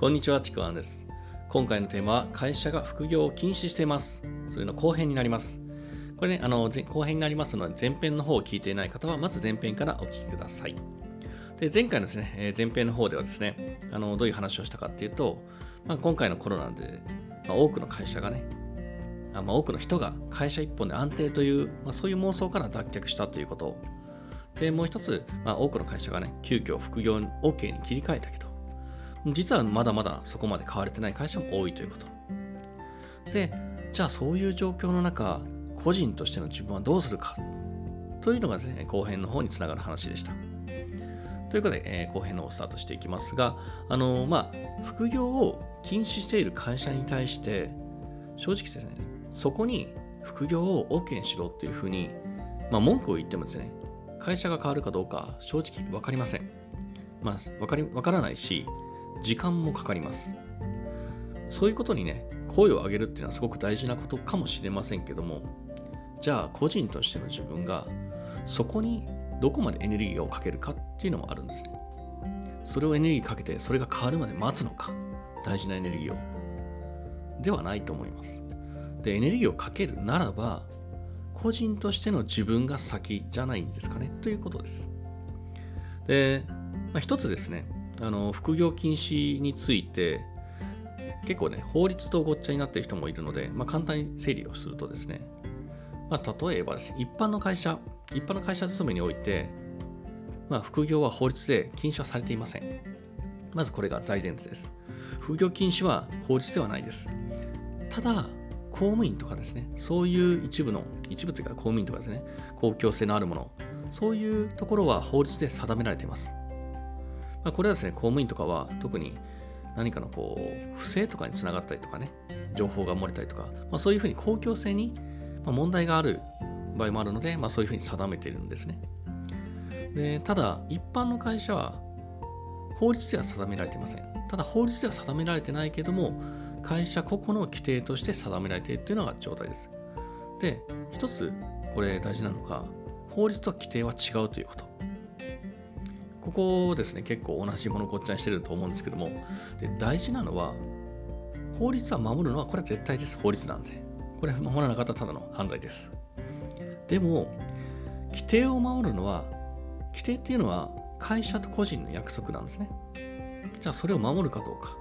こんにちは、ちくわんです。今回のテーマは、会社が副業を禁止しています。それの後編になります。これね、あの後編になりますので、前編の方を聞いていない方は、まず前編からお聞きください。で前回のですね、え前編の方ではですね、あのどういう話をしたかっていうと、まあ、今回のコロナで、まあ、多くの会社がね、あまあ、多くの人が会社一本で安定という、まあ、そういう妄想から脱却したということで、もう一つ、まあ、多くの会社がね、急遽副業 OK に切り替えたけど、実はまだまだそこまで変われてない会社も多いということ。で、じゃあそういう状況の中、個人としての自分はどうするかというのがですね、後編の方につながる話でした。ということで、えー後編の方をスタートしていきますが、あのーまあ、副業を禁止している会社に対して、正直ですね、そこに副業を OK にしろっていうふうに、まあ、文句を言ってもですね、会社が変わるかどうか正直分かりません。まあ、わかりわからないし、時間もかかります。そういうことにね、声を上げるっていうのはすごく大事なことかもしれませんけども、じゃあ個人としての自分がそこにどこまでエネルギーをかけるかっていうのもあるんですね。それをエネルギーかけてそれが変わるまで待つのか、大事なエネルギーを。ではないと思います。で、エネルギーをかけるならば、個人としての自分が先じゃないんですかねということです。で、まあ、一つですね、あの副業禁止について、結構ね、法律とごっちゃになっている人もいるので、まあ、簡単に整理をするとですね、まあ、例えばですね、一般の会社、一般の会社勤めにおいて、まあ、副業は法律で禁止はされていません。まずこれが大前提です。副業禁止は法律ではないです。ただ、公務員とかですね、そういう一部の、一部というか公務員とかですね、公共性のあるもの、そういうところは法律で定められています。まあ、これはですね、公務員とかは特に何かのこう不正とかにつながったりとかね、情報が漏れたりとか、まあ、そういうふうに公共性に問題がある場合もあるので、まあ、そういうふうに定めているんですね。でただ、一般の会社は法律では定められていません。ただ、法律では定められてないけども、会社個々の規定として定められているというのが状態です。で、一つこれ大事なのが、法律と規定は違うということ。ここですね、結構同じものごっちゃにしてると思うんですけども、で大事なのは、法律は守るのはこれは絶対です。法律なんで。これ守らなかったらただの犯罪です。でも、規定を守るのは、規定っていうのは会社と個人の約束なんですね。じゃあそれを守るかどうか。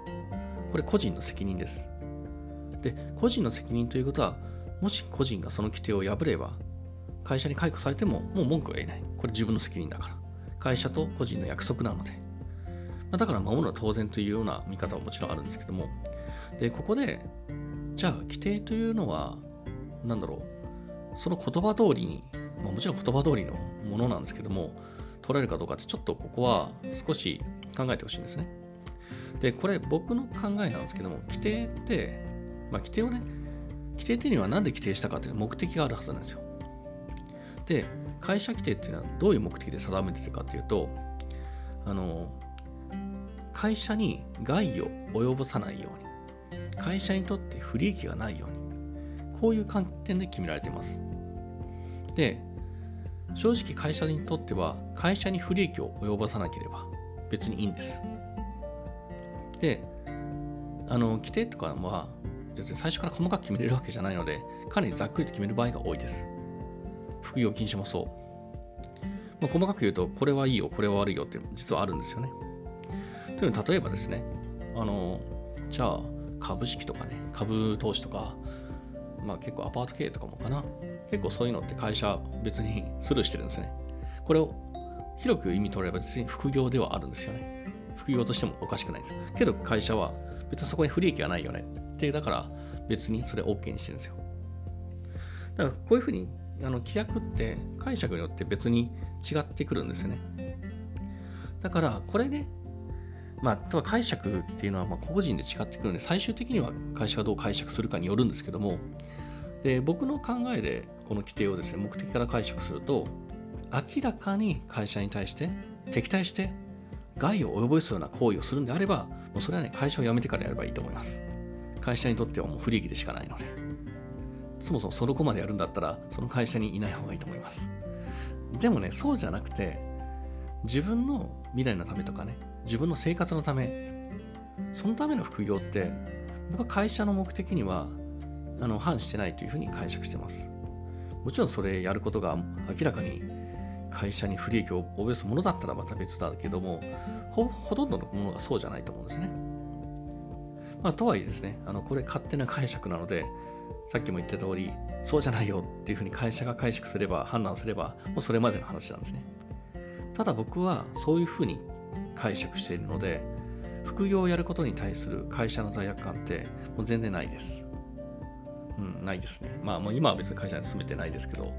これ個人の責任です。で、個人の責任ということは、もし個人がその規定を破れば、会社に解雇されてももう文句は言えない。これ自分の責任だから。会社と個人の約束なので。まあ、だから守るのは当然というような見方はもちろんあるんですけども。で、ここで、じゃあ規定というのは、なんだろう、その言葉通りに、まあ、もちろん言葉通りのものなんですけども、取れるかどうかってちょっとここは少し考えてほしいんですね。で、これ僕の考えなんですけども、規定って、まあ規定をね、規定っていうのは何で規定したかっていう目的があるはずなんですよ。で、会社規定っていうのはどういう目的で定めてるかっていうと、あの、会社に害を及ぼさないように、会社にとって不利益がないように、こういう観点で決められています。で、正直会社にとっては、会社に不利益を及ぼさなければ別にいいんです。で、あの、規定とかは、別に最初から細かく決めれるわけじゃないので、かなりざっくりと決める場合が多いです。副業禁止もそう。まあ、細かく言うと、これはいいよ、これは悪いよって実はあるんですよね。というのは、例えばですね、あの、じゃあ、株式とかね、株投資とか、まあ結構アパート経営とかもかな。結構そういうのって会社別にスルーしてるんですね。これを広く意味取れば別に副業ではあるんですよね。副業としてもおかしくないです。けど会社は別にそこに不利益がないよね。って、だから別にそれ OK にしてるんですよ。だからこういうふうにあの規約って解釈によって別に違ってくるんですよね。だからこれね、まあ、とは解釈っていうのはま個人で違ってくるので、最終的には会社がどう解釈するかによるんですけども、で僕の考えでこの規定をですね、目的から解釈すると、明らかに会社に対して敵対して害を及ぼすような行為をするんであれば、もうそれはね、会社を辞めてからやればいいと思います。会社にとってはもう不利益でしかないので。そもそもその子までやるんだったら、その会社にいない方がいいと思います。でもね、そうじゃなくて、自分の未来のためとかね、自分の生活のため、そのための副業って僕は会社の目的にはあの反してないというふうに解釈してますもちろんそれやることが明らかに会社に不利益を及ぼすものだったらまた別だけどもほほとんどのものがそうじゃないと思うんですねまあ、とはいえですね、あのこれ勝手な解釈なので、さっきも言った通り、そうじゃないよっていうふうに会社が解釈すれば、判断すれば、もうそれまでの話なんですね。ただ僕はそういうふうに解釈しているので、副業をやることに対する会社の罪悪感ってもう全然ないです。うん、ないですね。まあもう今は別に会社に勤めてないですけど、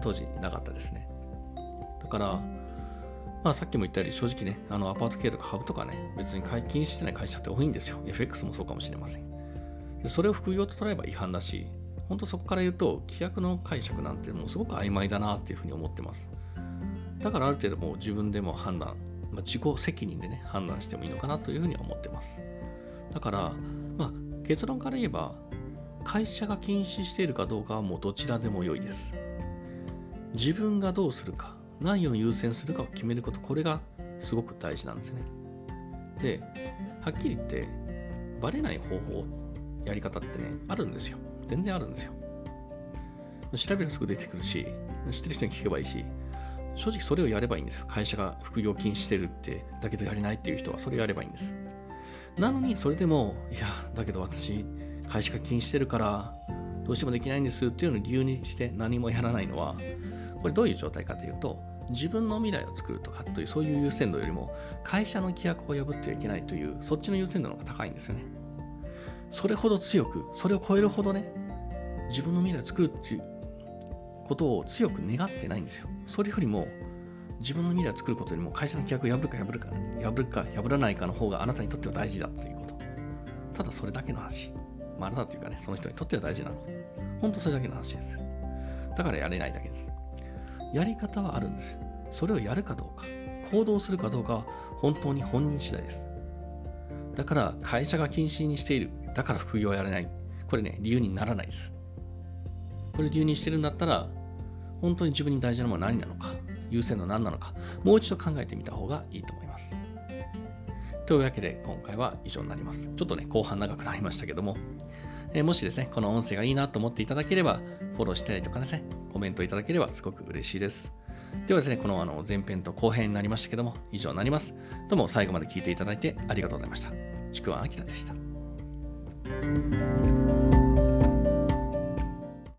当時なかったですね。だから、まあ、さっきも言ったように正直ね、あのアパート系とか株とかね、別に禁止してない会社って多いんですよ。FX もそうかもしれません。それを副業と捉えば違反だし、本当そこから言うと、規約の解釈なんてもうすごく曖昧だなっていうふうに思ってます。だからある程度もう自分でも判断、まあ、自己責任でね、判断してもいいのかなというふうには思ってます。だから、まあ、結論から言えば、会社が禁止しているかどうかはもうどちらでも良いです。自分がどうするか、何を優先するかを決めること、これがすごく大事なんですね。で、はっきり言って、バレない方法、やり方ってね、あるんですよ。全然あるんですよ。調べるとすぐ出てくるし、知ってる人に聞けばいいし、正直それをやればいいんですよ。会社が副業禁止してるって、だけどやれないっていう人はそれをやればいいんです。なのに、それでも、いや、だけど私、会社が禁止してるから、どうしてもできないんですっていうのを理由にして何もやらないのは、これどういう状態かというと、自分の未来を作るとかというそういう優先度よりも会社の規約を破ってはいけないというそっちの優先度の方が高いんですよね。それほど強く、それを超えるほどね、自分の未来を作るっていうことを強く願ってないんですよ。それよりも自分の未来を作ることよりも会社の規約を破るか破るか、破るか破らないかの方があなたにとっては大事だということ。ただそれだけの話。まあ、あなたというかね、その人にとっては大事なの。本当それだけの話です。だからやれないだけです。やり方はあるんですよ。それをやるかどうか、行動するかどうかは本当に本人次第です。だから会社が禁止にしている。だから副業をやれない。これね、理由にならないです。これ理由にしてるんだったら、本当に自分に大事なものは何なのか、優先度は何なのか、もう一度考えてみた方がいいと思います。というわけで今回は以上になります。ちょっとね、後半長くなりましたけども、えー、もしですね、この音声がいいなと思っていただければ、フォローしたりとかですね、コメントいただければすごく嬉しいです。ではですね、このあの前編と後編になりましたけども、以上になります。どうも最後まで聞いていただいてありがとうございました。ちくわあきらでした。